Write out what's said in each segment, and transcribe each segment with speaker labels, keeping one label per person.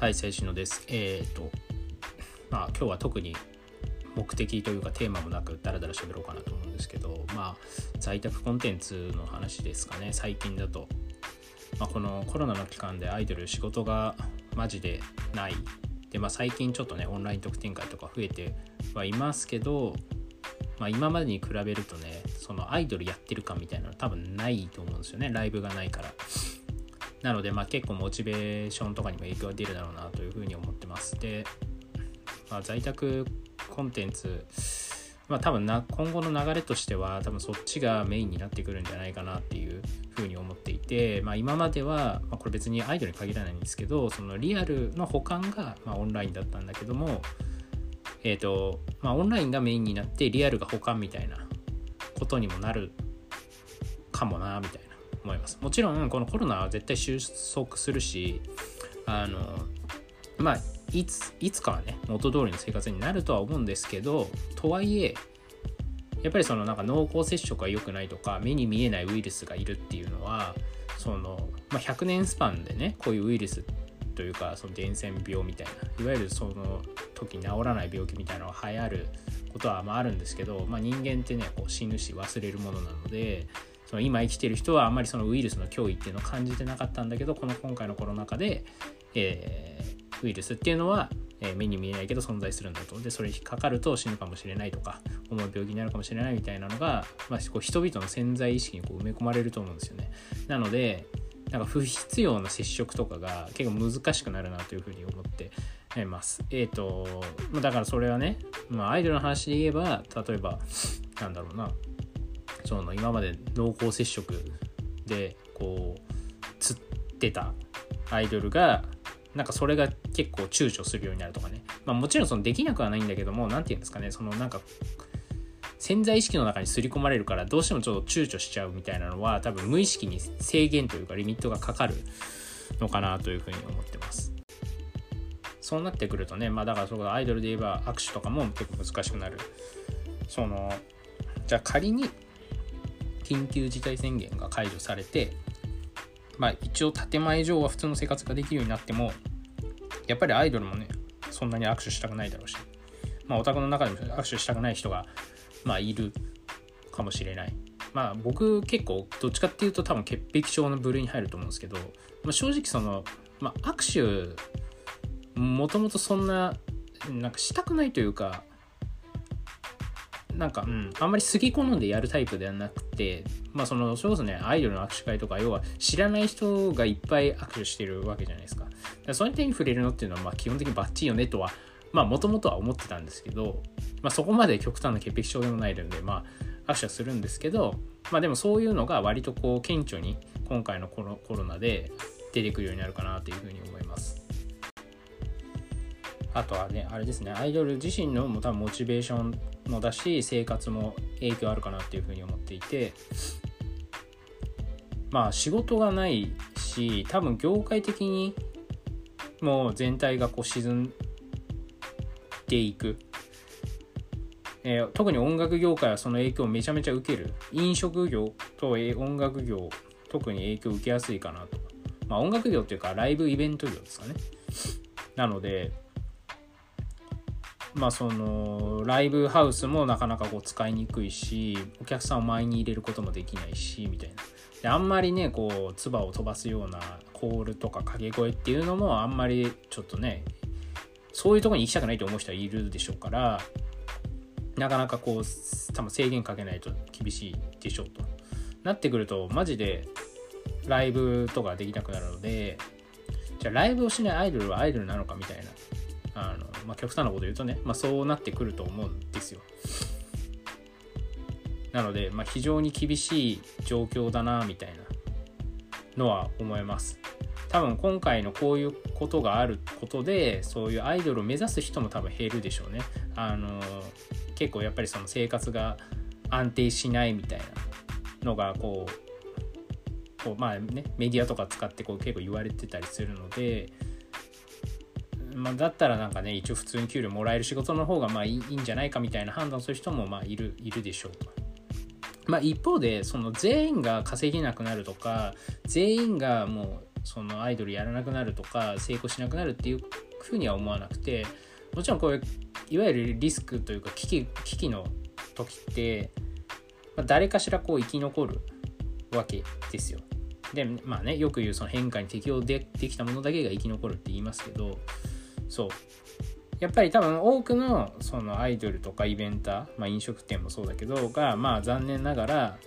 Speaker 1: はい、最新のです。えっ、と、まあ今日は特に目的というかテーマもなくダラダラ喋ろうかなと思うんですけど、まあ在宅コンテンツの話ですかね、最近だと。まあ、このコロナの期間でアイドル仕事がマジでない。で、まあ最近ちょっとね、オンライン特典会とか増えてはいますけど、まあ今までに比べるとね、そのアイドルやってる感みたいなの多分ないと思うんですよね、ライブがないから。なので、まあ、結構モチベーションとかにも影響が出るだろうなというふうに思ってます。で、まあ、在宅コンテンツ、まあ、多分な今後の流れとしては多分そっちがメインになってくるんじゃないかなっていうふうに思っていて、まあ、今までは、まあ、これ別にアイドルに限らないんですけどそのリアルの保管が、まあ、オンラインだったんだけども、えーとまあ、オンラインがメインになってリアルが保管みたいなことにもなるかもなみたいな思います。もちろんこのコロナは絶対収束するしあのまあいついつかはね元通りの生活になるとは思うんですけどとはいえやっぱりそのなんか濃厚接触が良くないとか目に見えないウイルスがいるっていうのはその、まあ、100年スパンでねこういうウイルスというかその伝染病みたいないわゆるその時治らない病気みたいなのが流行ることはまああるんですけど、まあ、人間ってねこう死ぬし忘れるものなのでその今生きてる人はあんまりそのウイルスの脅威っていうのを感じてなかったんだけどこの今回のコロナ禍で、えー、ウイルスっていうのは、え、目に見えないけど存在するんだと。でそれにかかると死ぬかもしれないとか重い病気になるかもしれないみたいなのが、まあ、こう人々の潜在意識にこう埋め込まれると思うんですよね。なのでなんか不必要な接触とかが結構難しくなるなというふうに思ってます。えっ、ー、と、だからそれはね、まあ、アイドルの話で言えば、例えば、なんだろうな、その今まで濃厚接触でこう釣ってたアイドルがなんかそれが結構躊躇するようになるとかね。まあもちろんそのできなくはないんだけども何て言うんですかね。そのなんか潜在意識の中に刷り込まれるからどうしてもちょっと躊躇しちゃうみたいなのは多分無意識に制限というかリミットがかかるのかなというふうに思ってます。そうなってくるとねまあだからそこアイドルで言えば握手とかも結構難しくなる。そのじゃあ仮に緊急事態宣言が解除されて、まあ一応建前上は普通の生活ができるようになっても、やっぱりアイドルもね、そんなに握手したくないだろうし、まあオタクの中でも握手したくない人が、まあいるかもしれない。まあ僕結構どっちかっていうと多分潔癖症の部類に入ると思うんですけど、まあ、正直その、まあ握手、もともとそんな、なんかしたくないというか、なんか、うん、あんまり好き好んでやるタイプではなくて、まあその、それこそね、アイドルの握手会とか、要は知らない人がいっぱい握手してるわけじゃないですか。かそういう点に触れるのっていうのは、まあ基本的にバッチリよねとは、まあもともとは思ってたんですけど、まあそこまで極端な潔癖症でもないので、まあ握手はするんですけど、まあでもそういうのが割とこう顕著に今回のコロコロナで出てくるようになるかなというふうに思います。あとはね、あれですね、アイドル自身のも多分モチベーションもだし生活も影響あるかなっていうふうに思っていてまあ仕事がないし多分業界的にもう全体がこう沈んでいく、えー、特に音楽業界はその影響をめちゃめちゃ受ける。飲食業と音楽業特に影響を受けやすいかなと。まあ音楽業っていうかライブイベント業ですかね。なのでまあそのライブハウスもなかなかこう使いにくいしお客さんを前に入れることもできないしみたいな。であんまりねこう唾を飛ばすようなコールとか掛け声っていうのもあんまりちょっとねそういうとこに行きたくないと思う人はいるでしょうからなかなかこう多分制限かけないと厳しいでしょうと。なってくるとマジでライブとかできなくなるのでじゃあライブをしないアイドルはアイドルなのかみたいな。あの、まあ、極端なこと言うとね、まあ、そうなってくると思うんですよ。なので、まあ、非常に厳しい状況だなみたいなのは思います。多分今回のこういうことがあることでそういうアイドルを目指す人も多分減るでしょうね。あの結構やっぱりその生活が安定しないみたいなのがこうこうまあねメディアとか使ってこう結構言われてたりするのでまあ、だったらなんかね一応普通に給料もらえる仕事の方がまあいいんじゃないかみたいな判断する人もまあいるいるでしょうと。まあ、一方でその全員が稼げなくなるとか全員がもうそのアイドルやらなくなるとか成功しなくなるっていうふうには思わなくてもちろんこういういわゆるリスクというか危機危機の時って、まあ、誰かしらこう生き残るわけですよ。でまあねよく言うその変化に適応でできたものだけが生き残るって言いますけどそうやっぱり多分多くのそのアイドルとかイベンター、まあ、飲食店もそうだけどがまあ残念ながら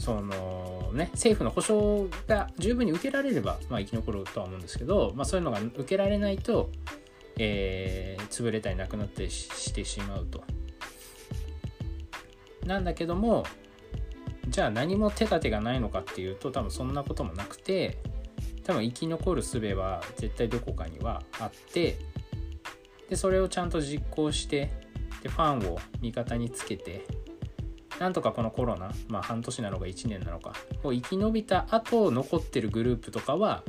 Speaker 1: そのね政府の保障が十分に受けられれば、まあ、生き残るとは思うんですけど、まあ、そういうのが受けられないと、えー、潰れたりなくなってしてしまうと。なんだけどもじゃあ何も手立てがないのかっていうと多分そんなこともなくて多分生き残る術は絶対どこかにはあってでそれをちゃんと実行してでファンを味方につけてなんとかこのコロナ、まあ半年なのか1年なのかを生き延びた後残ってるグループとかは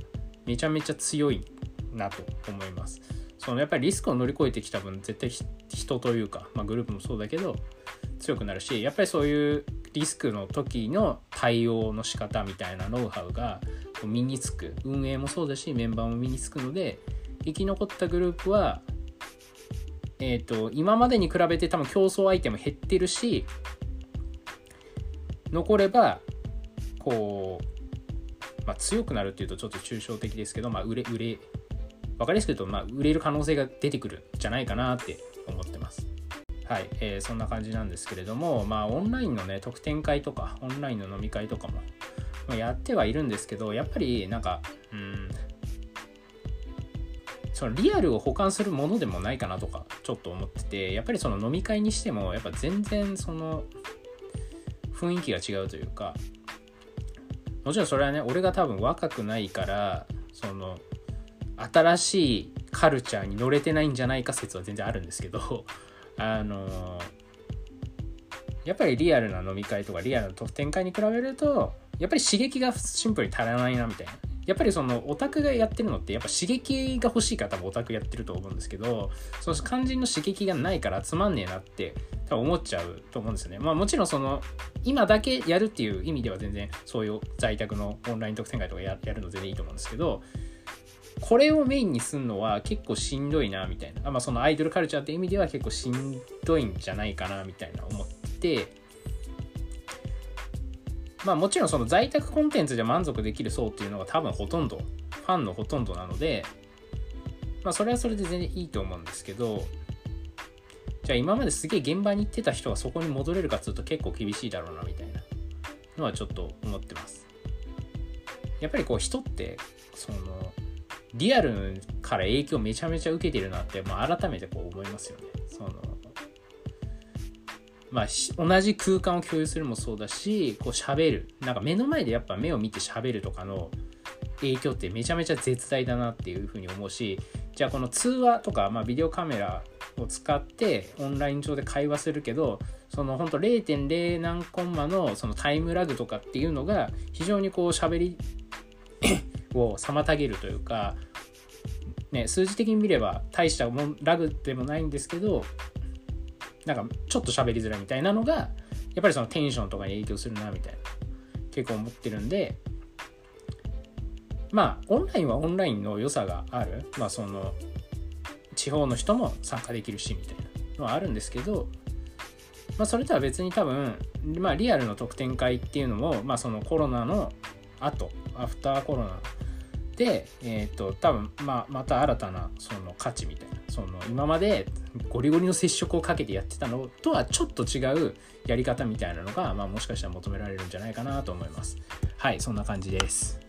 Speaker 1: めちゃめちゃ強いなと思います。そのやっぱりリスクを乗り越えてきた分絶対人というか、まあ、グループもそうだけど強くなるしやっぱりそういうリスクの時の対応の仕方みたいなノウハウが身につく運営もそうだしメンバーも身につくので生き残ったグループは、えーと、今までに比べて多分競争相手も減ってるし残ればこう、まあ、強くなるっていうとちょっと抽象的ですけど、まあ、売れ売れ分かりやすく言うと、まあ、売れる可能性が出てくるんじゃないかなって思ってます。はい、えー、そんな感じなんですけれども、まあ、オンラインのね、特典会とか、オンラインの飲み会とかも、ま、やってはいるんですけど、やっぱり、なんか、うん、そのリアルを保管するものでもないかなとか、ちょっと思ってて、やっぱりその飲み会にしても、やっぱ全然その、雰囲気が違うというか、もちろんそれはね、俺が多分若くないから、その、新しいカルチャーに乗れてないんじゃないか説は全然あるんですけど あのやっぱりリアルな飲み会とかリアルな特典会に比べるとやっぱり刺激がシンプルに足らないなみたいな。やっぱりそのオタクがやってるのってやっぱ刺激が欲しいから多分オタクやってると思うんですけどその肝心の刺激がないからつまんねえなって多分思っちゃうと思うんですよね。まあもちろんその今だけやるっていう意味では全然そういう在宅のオンライン特典会とかやるの全然いいと思うんですけどこれをメインにすんのは結構しんどいなみたいな、まあ、そのアイドルカルチャーって意味では結構しんどいんじゃないかなみたいな思ってまあもちろんその在宅コンテンツで満足できる層っていうのが多分ほとんどファンのほとんどなのでまあそれはそれで全然いいと思うんですけどじゃあ今まですげえ現場に行ってた人がそこに戻れるかっつうと結構厳しいだろうなみたいなのはちょっと思ってますやっぱりこう人ってそのリアルから影響めちゃめちゃ受けてるなって、まあ、改めてこう思いますよね。そのまあ、同じ空間を共有するもそうだしこう喋る。なんか目の前でやっぱ目を見て喋るとかの影響ってめちゃめちゃ絶大だなっていうふうに思うしじゃあこの通話とか、まあ、ビデオカメラを使ってオンライン上で会話するけどその本当0.0何コンマのそのタイムラグとかっていうのが非常にこう喋り を妨げるというか、ね、数字的に見れば大したもラグでもないんですけどなんかちょっと喋りづらいみたいなのがやっぱりそのテンションとかに影響するなみたいな結構思ってるんでまあオンラインはオンラインの良さがある。まあその地方の人も参加できるしみたいなのはあるんですけどまあそれとは別に多分まあリアルの特典会っていうのもまあそのコロナの後アフターコロナで、えっ、ー、と多分、まあ、また新たなその価値みたいなその今までゴリゴリの接触をかけてやってたのとはちょっと違うやり方みたいなのが、まあ、もしかしたら求められるんじゃないかなと思います。はいそんな感じです。